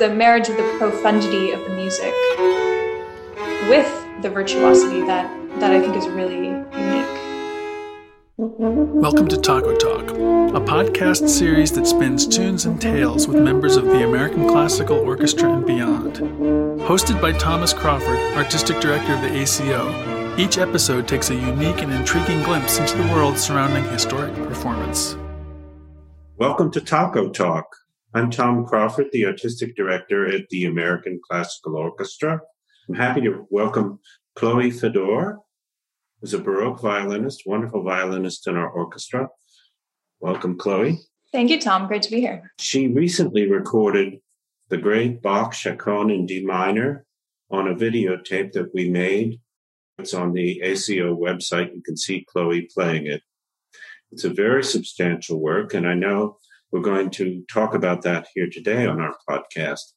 the marriage of the profundity of the music with the virtuosity that, that I think is really unique. Welcome to Taco Talk, a podcast series that spins tunes and tales with members of the American Classical Orchestra and beyond. Hosted by Thomas Crawford, Artistic Director of the ACO, each episode takes a unique and intriguing glimpse into the world surrounding historic performance. Welcome to Taco Talk. I'm Tom Crawford, the Artistic Director at the American Classical Orchestra. I'm happy to welcome Chloe Fedor, who's a Baroque violinist, wonderful violinist in our orchestra. Welcome, Chloe. Thank you, Tom. Great to be here. She recently recorded the great Bach Chaconne in D minor on a videotape that we made. It's on the ACO website. You can see Chloe playing it. It's a very substantial work, and I know we're going to talk about that here today on our podcast.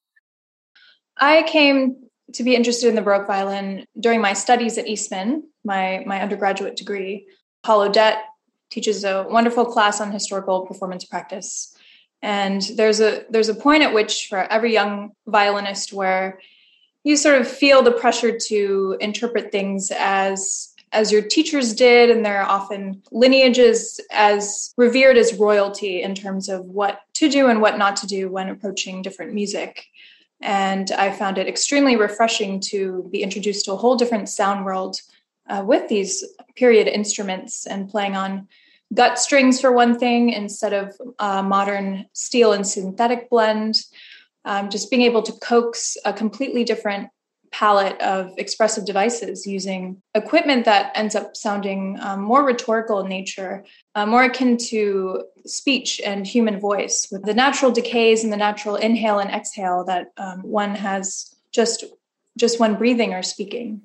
I came to be interested in the Baroque violin during my studies at Eastman, my, my undergraduate degree. Paul O'Dette teaches a wonderful class on historical performance practice. And there's a there's a point at which for every young violinist where you sort of feel the pressure to interpret things as as your teachers did, and there are often lineages as revered as royalty in terms of what to do and what not to do when approaching different music. And I found it extremely refreshing to be introduced to a whole different sound world uh, with these period instruments and playing on gut strings for one thing instead of uh, modern steel and synthetic blend. Um, just being able to coax a completely different palette of expressive devices using equipment that ends up sounding um, more rhetorical in nature, uh, more akin to speech and human voice, with the natural decays and the natural inhale and exhale that um, one has just just when breathing or speaking.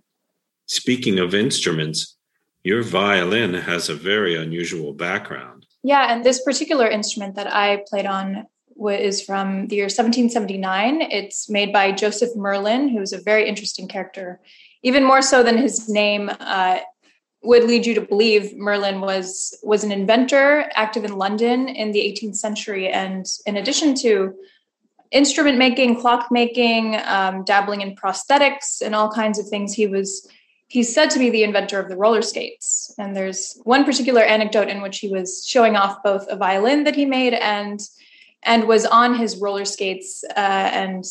Speaking of instruments, your violin has a very unusual background. Yeah, and this particular instrument that I played on is from the year 1779. It's made by Joseph Merlin, who's a very interesting character, even more so than his name uh, would lead you to believe. Merlin was was an inventor, active in London in the 18th century, and in addition to instrument making, clock making, um, dabbling in prosthetics, and all kinds of things, he was he's said to be the inventor of the roller skates. And there's one particular anecdote in which he was showing off both a violin that he made and and was on his roller skates uh, and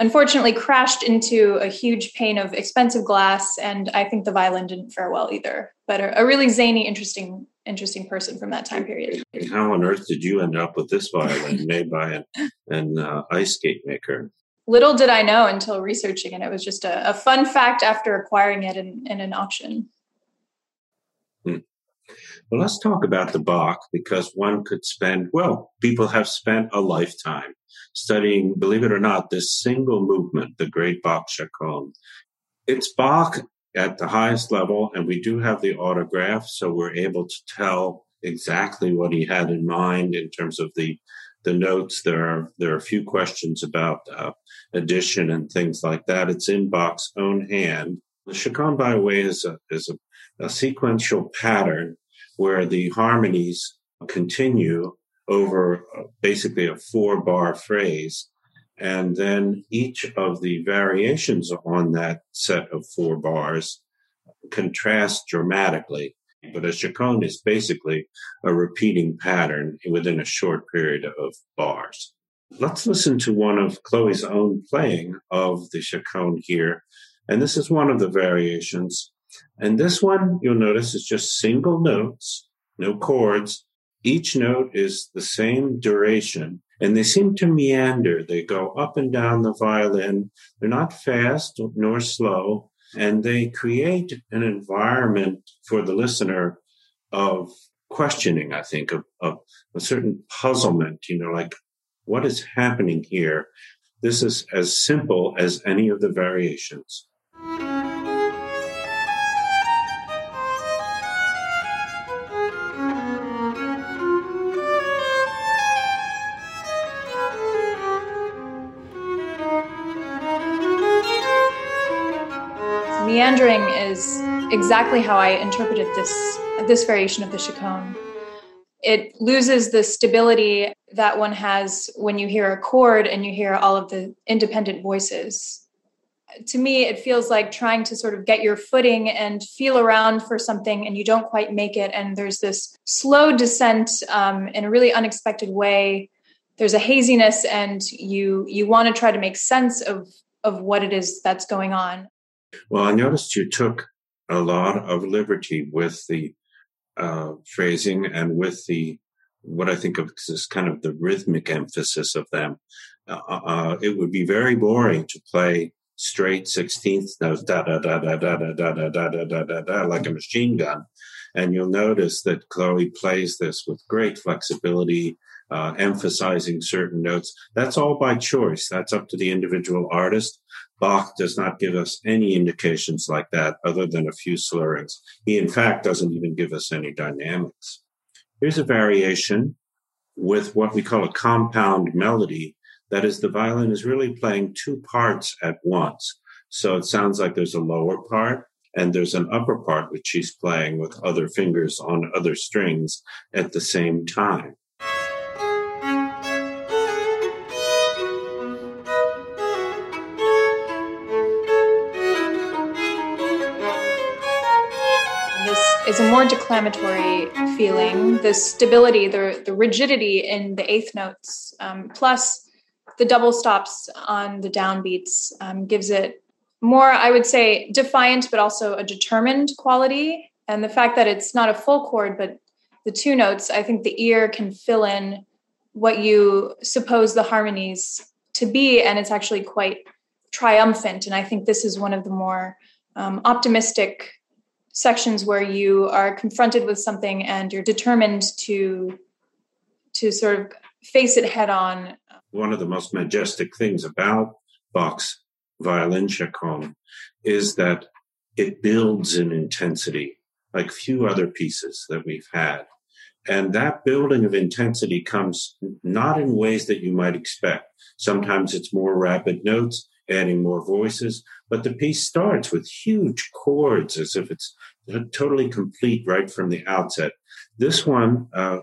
unfortunately crashed into a huge pane of expensive glass and i think the violin didn't fare well either. But a, a really zany interesting interesting person from that time period. How on earth did you end up with this violin made by an, an uh, ice skate maker? Little did i know until researching it. It was just a, a fun fact after acquiring it in, in an auction. Well, let's talk about the Bach because one could spend, well, people have spent a lifetime studying, believe it or not, this single movement, the great Bach Chaconne. It's Bach at the highest level, and we do have the autograph, so we're able to tell exactly what he had in mind in terms of the the notes. There are there are a few questions about uh, addition and things like that. It's in Bach's own hand. The Chaconne, by the way, is a is a, a sequential pattern where the harmonies continue over basically a four bar phrase. And then each of the variations on that set of four bars contrast dramatically. But a chaconne is basically a repeating pattern within a short period of bars. Let's listen to one of Chloe's own playing of the chaconne here. And this is one of the variations. And this one, you'll notice, is just single notes, no chords. Each note is the same duration, and they seem to meander. They go up and down the violin. They're not fast nor slow, and they create an environment for the listener of questioning, I think, of, of a certain puzzlement, you know, like what is happening here? This is as simple as any of the variations. Is exactly how I interpreted this this variation of the chaconne. it loses the stability that one has when you hear a chord and you hear all of the independent voices to me, it feels like trying to sort of get your footing and feel around for something, and you don't quite make it. And there's this slow descent um, in a really unexpected way. There's a haziness, and you you want to try to make sense of of what it is that's going on. Well, I noticed you took a lot of liberty with the uh, phrasing and with the what I think of as kind of the rhythmic emphasis of them. Uh, uh, it would be very boring to play straight 16th notes, da da da da da da da da da da da da da, like a machine gun. And you'll notice that Chloe plays this with great flexibility, uh, emphasizing certain notes. That's all by choice. That's up to the individual artist. Bach does not give us any indications like that other than a few slurrings. He, in fact, doesn't even give us any dynamics. Here's a variation with what we call a compound melody that is, the violin is really playing two parts at once. So it sounds like there's a lower part and there's an upper part which she's playing with other fingers on other strings at the same time. Is a more declamatory feeling. The stability, the the rigidity in the eighth notes, um, plus the double stops on the downbeats um, gives it more, I would say, defiant, but also a determined quality. And the fact that it's not a full chord, but the two notes, I think the ear can fill in what you suppose the harmonies to be, and it's actually quite triumphant. And I think this is one of the more um, optimistic sections where you are confronted with something and you're determined to to sort of face it head on one of the most majestic things about Bach's violin chaconne is that it builds in intensity like few other pieces that we've had. And that building of intensity comes not in ways that you might expect. Sometimes it's more rapid notes, adding more voices, but the piece starts with huge chords as if it's totally complete right from the outset. This one uh,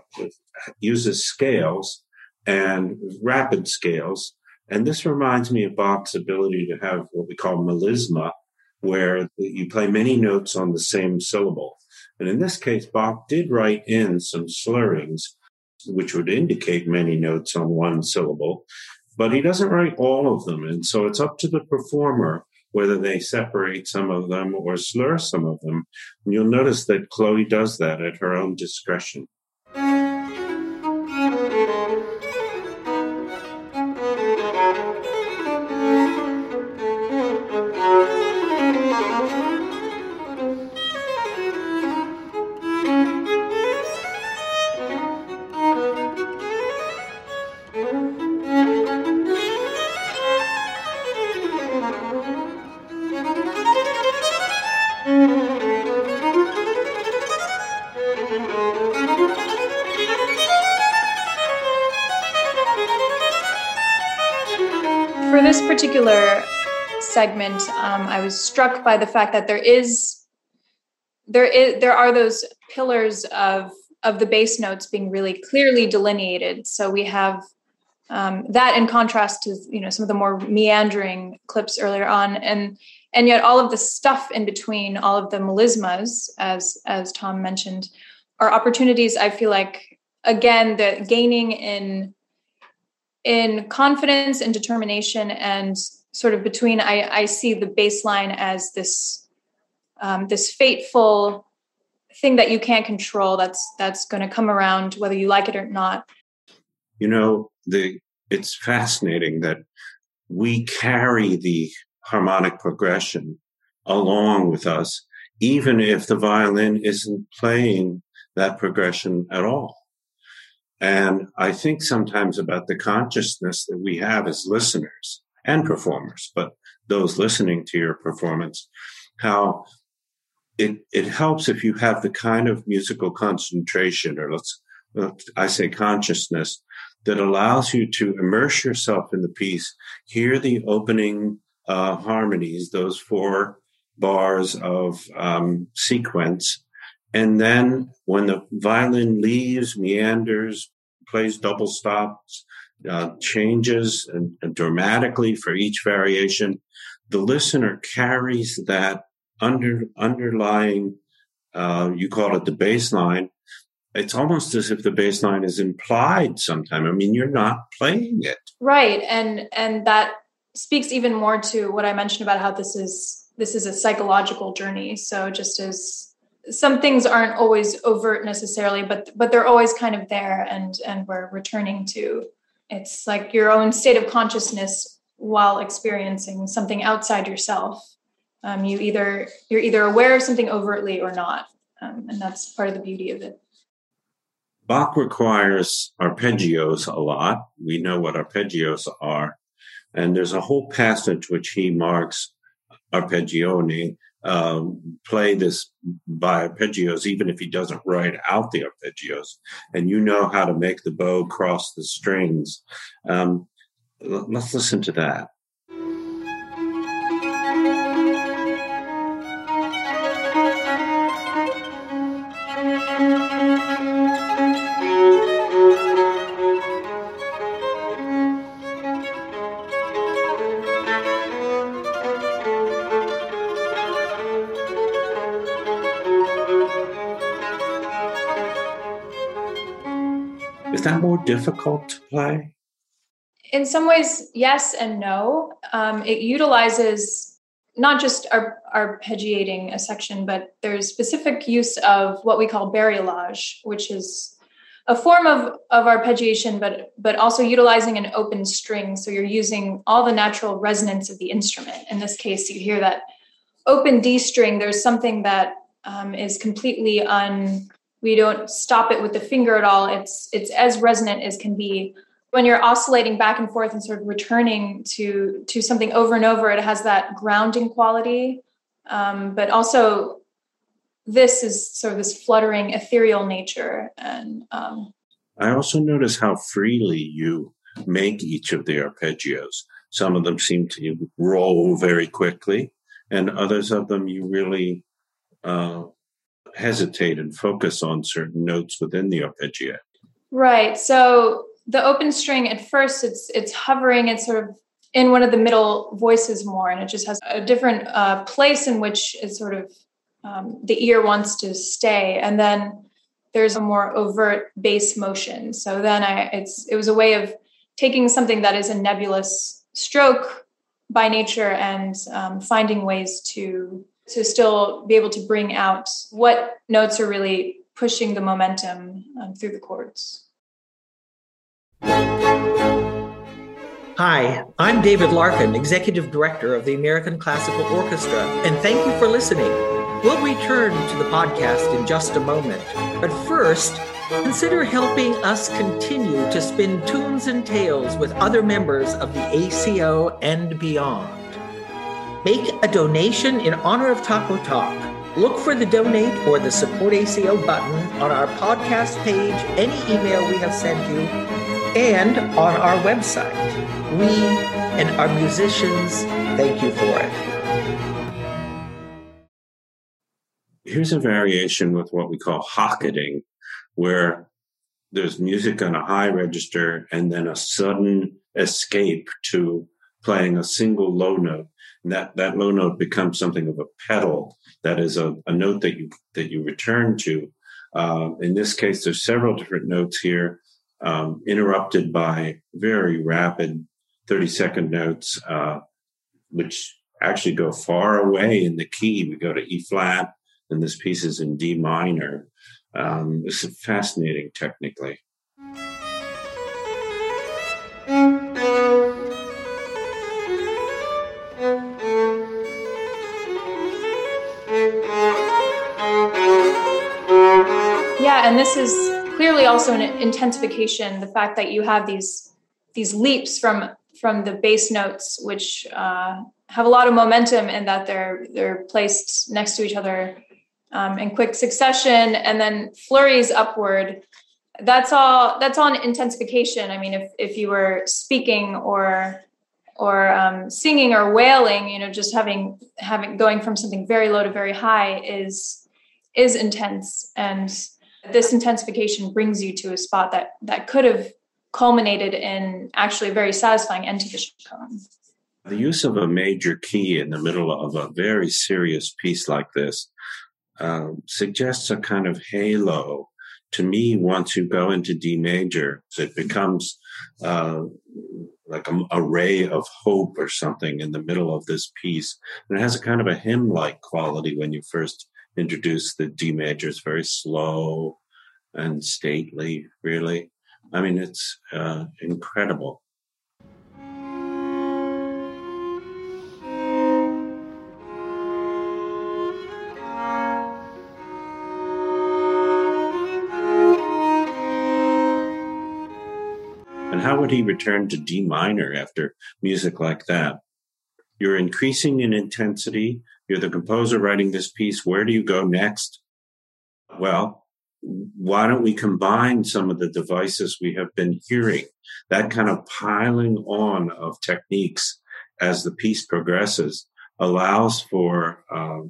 uses scales and rapid scales. And this reminds me of Bach's ability to have what we call melisma, where you play many notes on the same syllable. And in this case, Bach did write in some slurrings, which would indicate many notes on one syllable, but he doesn't write all of them. And so it's up to the performer whether they separate some of them or slur some of them. And you'll notice that Chloe does that at her own discretion. Segment, um, I was struck by the fact that there is there is there are those pillars of of the bass notes being really clearly delineated. So we have um, that in contrast to you know some of the more meandering clips earlier on, and and yet all of the stuff in between, all of the melismas, as as Tom mentioned, are opportunities. I feel like again the gaining in in confidence and determination and sort of between i, I see the baseline as this um, this fateful thing that you can't control that's that's going to come around whether you like it or not. You know the it's fascinating that we carry the harmonic progression along with us even if the violin isn't playing that progression at all. And I think sometimes about the consciousness that we have as listeners and performers, but those listening to your performance, how it, it helps if you have the kind of musical concentration, or let's, I say consciousness, that allows you to immerse yourself in the piece, hear the opening uh, harmonies, those four bars of um, sequence, And then when the violin leaves, meanders, plays double stops, uh, changes dramatically for each variation, the listener carries that under underlying, uh, you call it the bass line. It's almost as if the bass line is implied sometime. I mean, you're not playing it. Right. And and that speaks even more to what I mentioned about how this is this is a psychological journey. So just as some things aren't always overt necessarily, but but they're always kind of there and and we're returning to it's like your own state of consciousness while experiencing something outside yourself. Um, you either you're either aware of something overtly or not, um, and that's part of the beauty of it. Bach requires arpeggios a lot. We know what arpeggios are, and there's a whole passage which he marks arpeggione. Um, play this by arpeggios, even if he doesn't write out the arpeggios, and you know how to make the bow cross the strings. Um, let's listen to that. Difficult to play? In some ways, yes and no. Um, it utilizes not just ar- arpeggiating a section, but there's specific use of what we call bariolage, which is a form of, of arpeggiation, but but also utilizing an open string. So you're using all the natural resonance of the instrument. In this case, you hear that open D string. There's something that um, is completely un we don't stop it with the finger at all. It's it's as resonant as can be. When you're oscillating back and forth and sort of returning to to something over and over it has that grounding quality. Um, but also this is sort of this fluttering ethereal nature and um, i also notice how freely you make each of the arpeggios. Some of them seem to roll very quickly and others of them you really uh, hesitate and focus on certain notes within the arpeggiate. Right. So the open string at first it's it's hovering it's sort of in one of the middle voices more and it just has a different uh, place in which it sort of um, the ear wants to stay and then there's a more overt bass motion so then i it's it was a way of taking something that is a nebulous stroke by nature and um, finding ways to to still be able to bring out what notes are really pushing the momentum um, through the chords. Hi, I'm David Larkin, Executive Director of the American Classical Orchestra, and thank you for listening. We'll return to the podcast in just a moment, but first, consider helping us continue to spin tunes and tales with other members of the ACO and beyond. Make a donation in honor of Taco Talk. Look for the donate or the support ACO button on our podcast page, any email we have sent you, and on our website. We and our musicians thank you for it. Here's a variation with what we call hocketing, where there's music on a high register and then a sudden escape to playing a single low note that that low note becomes something of a pedal that is a, a note that you that you return to. Uh, in this case, there's several different notes here, um, interrupted by very rapid 30 second notes, uh, which actually go far away in the key. We go to E flat, and this piece is in D minor. Um, this is fascinating technically. And this is clearly also an intensification. The fact that you have these these leaps from from the bass notes, which uh, have a lot of momentum, and that they're they're placed next to each other um, in quick succession, and then flurries upward. That's all. That's an intensification. I mean, if if you were speaking or or um, singing or wailing, you know, just having having going from something very low to very high is is intense and this intensification brings you to a spot that that could have culminated in actually a very satisfying end to the chaconne. The use of a major key in the middle of a very serious piece like this uh, suggests a kind of halo. To me, once you go into D major, it becomes uh, like a, a, ray of hope or something in the middle of this piece. And it has a kind of a hymn like quality when you first introduce the D major. It's very slow and stately, really. I mean, it's uh, incredible. And how would he return to D minor after music like that? You're increasing in intensity. You're the composer writing this piece. Where do you go next? Well, why don't we combine some of the devices we have been hearing? That kind of piling on of techniques as the piece progresses allows for uh,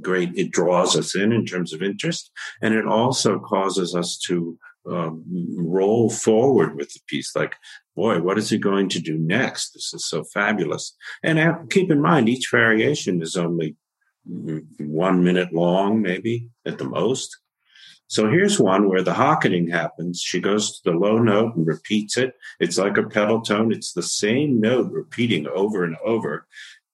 great, it draws us in in terms of interest, and it also causes us to um, roll forward with the piece like, boy, what is he going to do next? This is so fabulous. And keep in mind, each variation is only mm, one minute long, maybe at the most. So here's one where the hocketing happens. She goes to the low note and repeats it. It's like a pedal tone. It's the same note repeating over and over.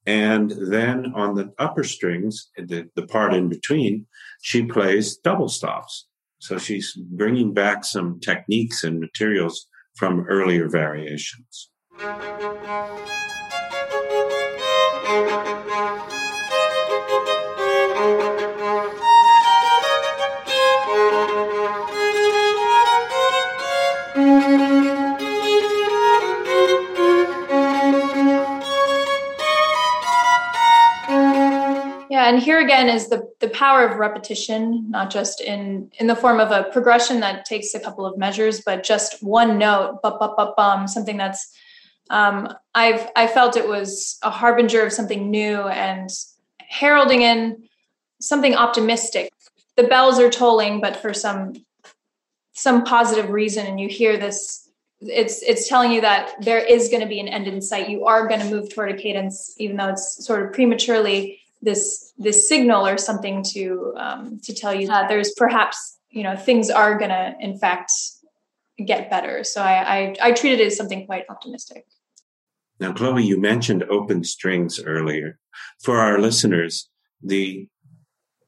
And then on the upper strings, the, the part in between, she plays double stops. So she's bringing back some techniques and materials from earlier variations. And here again is the the power of repetition, not just in in the form of a progression that takes a couple of measures, but just one note, bum bum bum bum, something that's um, I've I felt it was a harbinger of something new and heralding in something optimistic. The bells are tolling, but for some some positive reason, and you hear this. It's it's telling you that there is going to be an end in sight. You are going to move toward a cadence, even though it's sort of prematurely this this signal or something to um, to tell you that there's perhaps you know things are to in fact get better. So I, I I treat it as something quite optimistic. Now, Chloe, you mentioned open strings earlier. For our listeners, the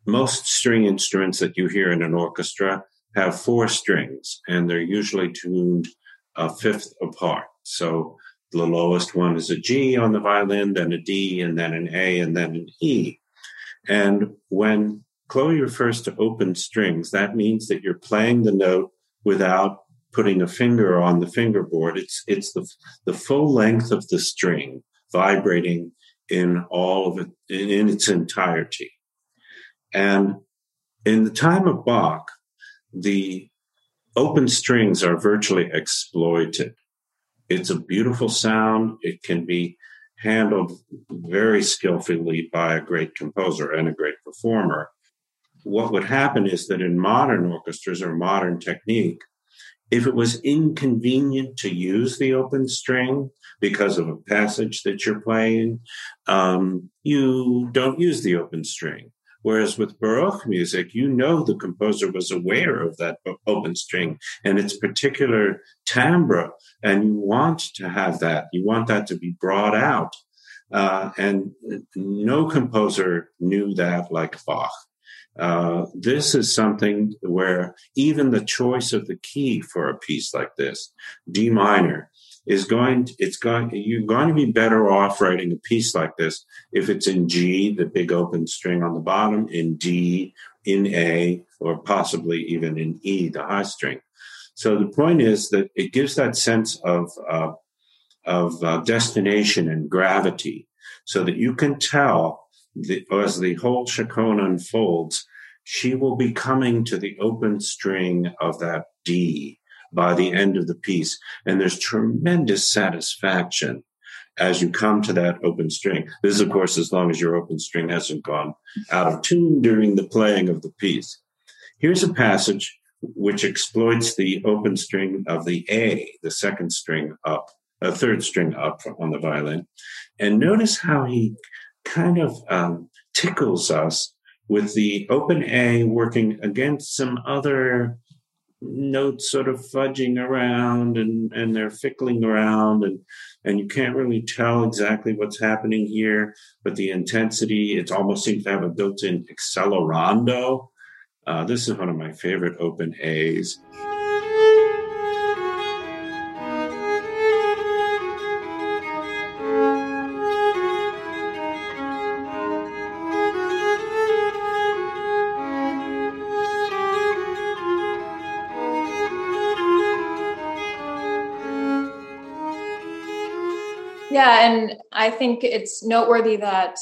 most string instruments that you hear in an orchestra have four strings, and they're usually tuned a fifth apart. So the lowest one is a G on the violin, then a D, and then an A, and then an E. And when Chloe refers to open strings, that means that you're playing the note without putting a finger on the fingerboard. It's it's the the full length of the string vibrating in all of it in, in its entirety. And in the time of Bach, the open strings are virtually exploited. It's a beautiful sound. It can be handled very skillfully by a great composer and a great performer. What would happen is that in modern orchestras or modern technique, if it was inconvenient to use the open string because of a passage that you're playing, um, you don't use the open string. Whereas with Baroque music, you know the composer was aware of that open string and its particular timbre, and you want to have that. You want that to be brought out. Uh, and no composer knew that like Bach. Uh, this is something where even the choice of the key for a piece like this, D minor, is going to, it's going you're going to be better off writing a piece like this if it's in G, the big open string on the bottom, in D, in A, or possibly even in E, the high string. So the point is that it gives that sense of uh, of uh, destination and gravity, so that you can tell the, as the whole chaconne unfolds, she will be coming to the open string of that D by the end of the piece. And there's tremendous satisfaction as you come to that open string. This is, of course, as long as your open string hasn't gone out of tune during the playing of the piece. Here's a passage which exploits the open string of the A, the second string up, a third string up on the violin. And notice how he kind of um, tickles us with the open A working against some other notes sort of fudging around and, and they're fickling around and, and you can't really tell exactly what's happening here, but the intensity, it almost seems to have a built-in accelerando. Uh, this is one of my favorite open A's. Yeah, and I think it's noteworthy that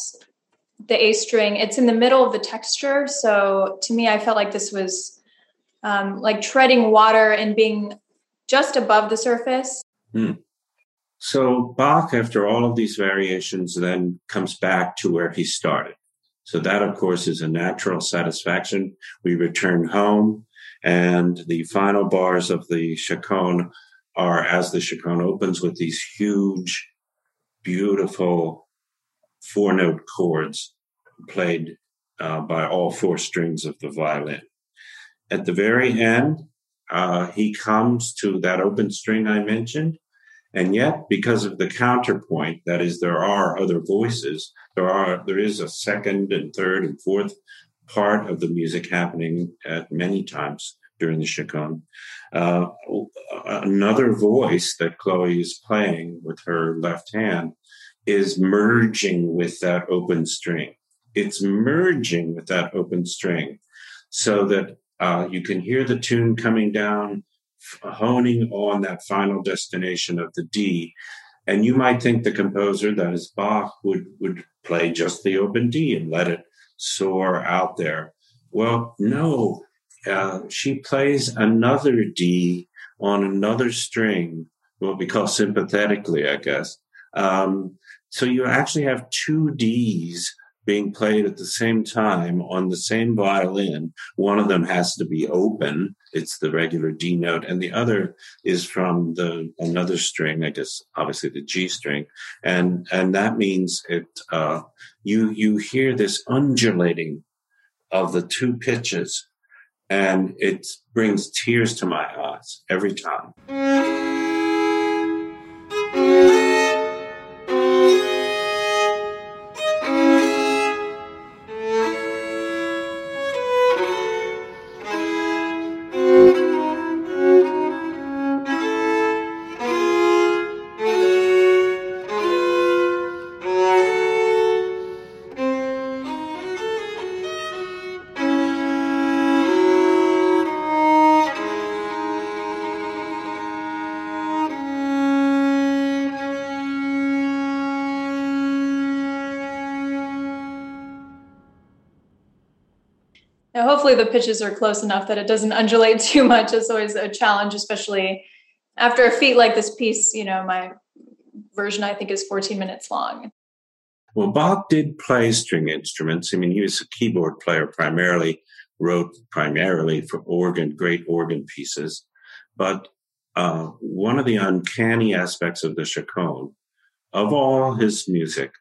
the A string, it's in the middle of the texture. So to me, I felt like this was um, like treading water and being just above the surface. Hmm. So Bach, after all of these variations, then comes back to where he started. So that, of course, is a natural satisfaction. We return home, and the final bars of the chaconne are as the chaconne opens with these huge beautiful four note chords played uh, by all four strings of the violin. At the very end, uh, he comes to that open string I mentioned. And yet, because of the counterpoint, that is, there are other voices, there are, there is a second and third and fourth part of the music happening at many times during the chaconne. Uh, another voice that Chloe is playing with her left hand is merging with that open string. It's merging with that open string so that uh, you can hear the tune coming down, honing on that final destination of the D. And you might think the composer, that is Bach, would, would play just the open D and let it soar out there. Well, no, uh, she plays another D on another string, what we call sympathetically, I guess. Um, so you actually have two Ds being played at the same time on the same violin. One of them has to be open. It's the regular D note. And the other is from the, another string, I guess, obviously the G string. And, and that means it, uh, you, you hear this undulating of the two pitches and it brings tears to my eyes every time. Hopefully, the pitches are close enough that it doesn't undulate too much. It's always a challenge, especially after a feat like this piece. You know, my version I think is 14 minutes long. Well, Bach did play string instruments. I mean, he was a keyboard player primarily, wrote primarily for organ, great organ pieces. But uh, one of the uncanny aspects of the chaconne, of all his music,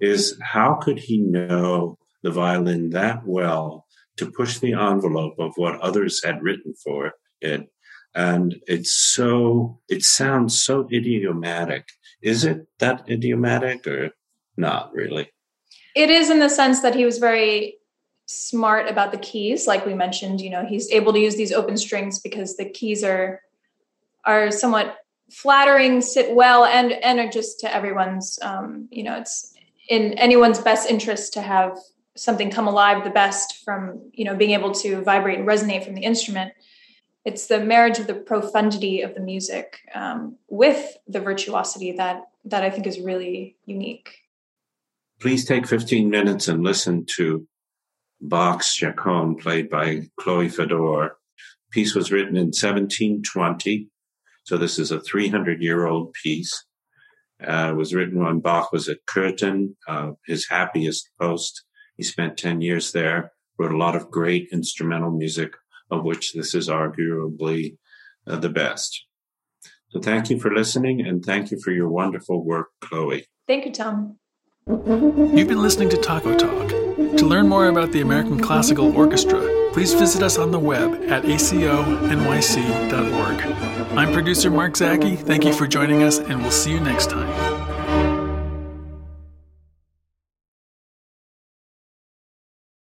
is how could he know the violin that well to push the envelope of what others had written for it. And it's so, it sounds so idiomatic. Is it that idiomatic or not really? It is in the sense that he was very smart about the keys. Like we mentioned, you know, he's able to use these open strings because the keys are, are somewhat flattering, sit well, and, and are just to everyone's, um, you know, it's in anyone's best interest to have something come alive the best from you know being able to vibrate and resonate from the instrument it's the marriage of the profundity of the music um, with the virtuosity that that i think is really unique. Please take 15 minutes and listen to bach's chaconne played by chloe fedor. Piece was written in 1720 so this is a 300 year old piece. Uh, it was written when Bach was at Köthen, uh, his happiest post. He spent 10 years there, wrote a lot of great instrumental music, of which this is arguably uh, the best. So thank you for listening and thank you for your wonderful work, Chloe. Thank you, Tom. You've been listening to Taco Talk. To learn more about the American Classical Orchestra, please visit us on the web at aconyc.org. I'm producer Mark Zaki. Thank you for joining us, and we'll see you next time.